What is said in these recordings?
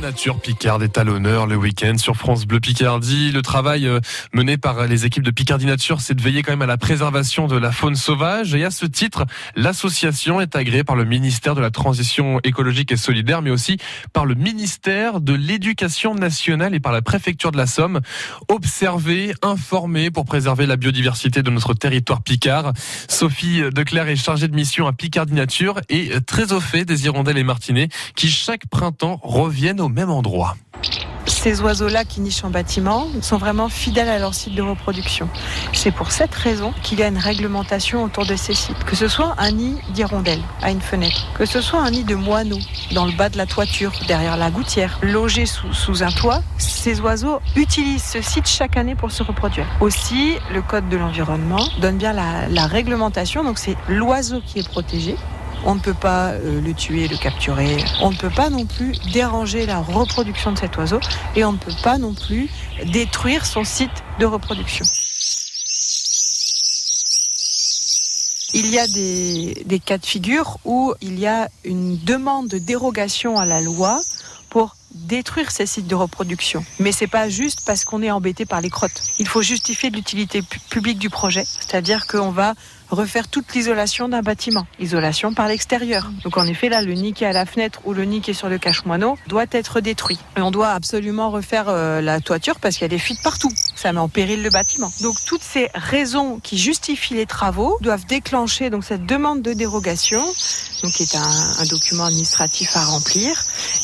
nature Picard est à l'honneur le week-end sur France Bleu Picardie. Le travail euh, mené par les équipes de Picardie Nature, c'est de veiller quand même à la préservation de la faune sauvage. Et à ce titre, l'association est agréée par le ministère de la Transition écologique et solidaire, mais aussi par le ministère de l'Éducation nationale et par la préfecture de la Somme. Observer, informer pour préserver la biodiversité de notre territoire Picard. Sophie Declerc est chargée de mission à Picardie Nature et très au fait des hirondelles et martinets qui chaque printemps reviennent au même endroit. Ces oiseaux-là qui nichent en bâtiment sont vraiment fidèles à leur site de reproduction. C'est pour cette raison qu'il y a une réglementation autour de ces sites. Que ce soit un nid d'hirondelles à une fenêtre, que ce soit un nid de moineaux dans le bas de la toiture, derrière la gouttière, logé sous, un toit, ces oiseaux utilisent ce site chaque année pour se reproduire. Aussi, le Code de l'environnement donne bien la réglementation, donc c'est l'oiseau qui est protégé on ne peut pas euh, le tuer, le capturer. On ne peut pas non plus déranger la reproduction de cet oiseau et on ne peut pas non plus détruire son site de reproduction. Il y a des, des cas de figure où il y a une demande de dérogation à la loi pour détruire ces sites de reproduction. Mais c'est pas juste parce qu'on est embêté par les crottes. Il faut justifier l'utilité publique du projet, c'est-à-dire qu'on va refaire toute l'isolation d'un bâtiment, isolation par l'extérieur. Donc en effet là, le nid qui est à la fenêtre ou le nid qui est sur le cache-moineau doit être détruit. On doit absolument refaire euh, la toiture parce qu'il y a des fuites partout. Ça met en péril le bâtiment. Donc toutes ces raisons qui justifient les travaux doivent déclencher donc cette demande de dérogation, donc qui est un document administratif à remplir,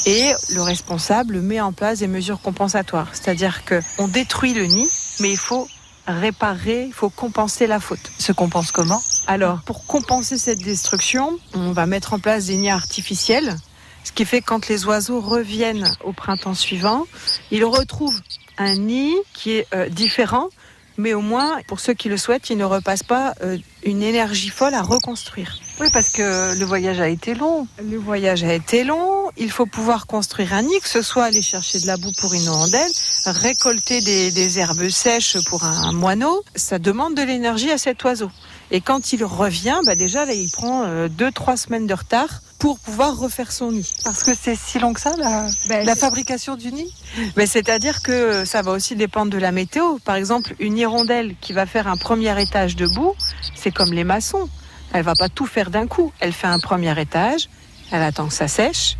et le responsable met en place des mesures compensatoires. C'est-à-dire que on détruit le nid, mais il faut réparer, il faut compenser la faute. Se compense comment? Alors, pour compenser cette destruction, on va mettre en place des nids artificiels, ce qui fait que quand les oiseaux reviennent au printemps suivant, ils retrouvent un nid qui est euh, différent, mais au moins, pour ceux qui le souhaitent, ils ne repassent pas euh, une énergie folle à reconstruire. Oui, parce que le voyage a été long. Le voyage a été long. Il faut pouvoir construire un nid, que ce soit aller chercher de la boue pour une hirondelle, récolter des, des herbes sèches pour un, un, moineau. Ça demande de l'énergie à cet oiseau. Et quand il revient, bah déjà, là, il prend euh, deux, trois semaines de retard pour pouvoir refaire son nid. Parce que c'est si long que ça, la, ben, la fabrication du nid? Ben, C'est-à-dire que ça va aussi dépendre de la météo. Par exemple, une hirondelle qui va faire un premier étage de boue, c'est comme les maçons. Elle va pas tout faire d'un coup. Elle fait un premier étage, elle attend que ça sèche.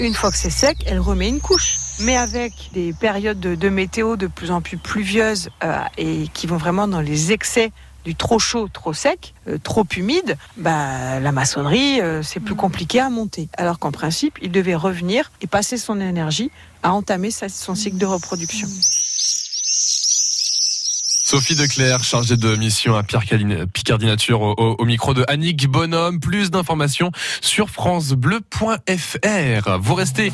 Une fois que c'est sec, elle remet une couche. Mais avec des périodes de, de météo de plus en plus pluvieuses euh, et qui vont vraiment dans les excès du trop chaud, trop sec, euh, trop humide, bah, la maçonnerie, euh, c'est plus compliqué à monter. Alors qu'en principe, il devait revenir et passer son énergie à entamer sa, son cycle de reproduction. Sophie Declerc, chargée de mission à Picardie Nature, au, au, au micro de Annick Bonhomme. Plus d'informations sur francebleu.fr. Vous restez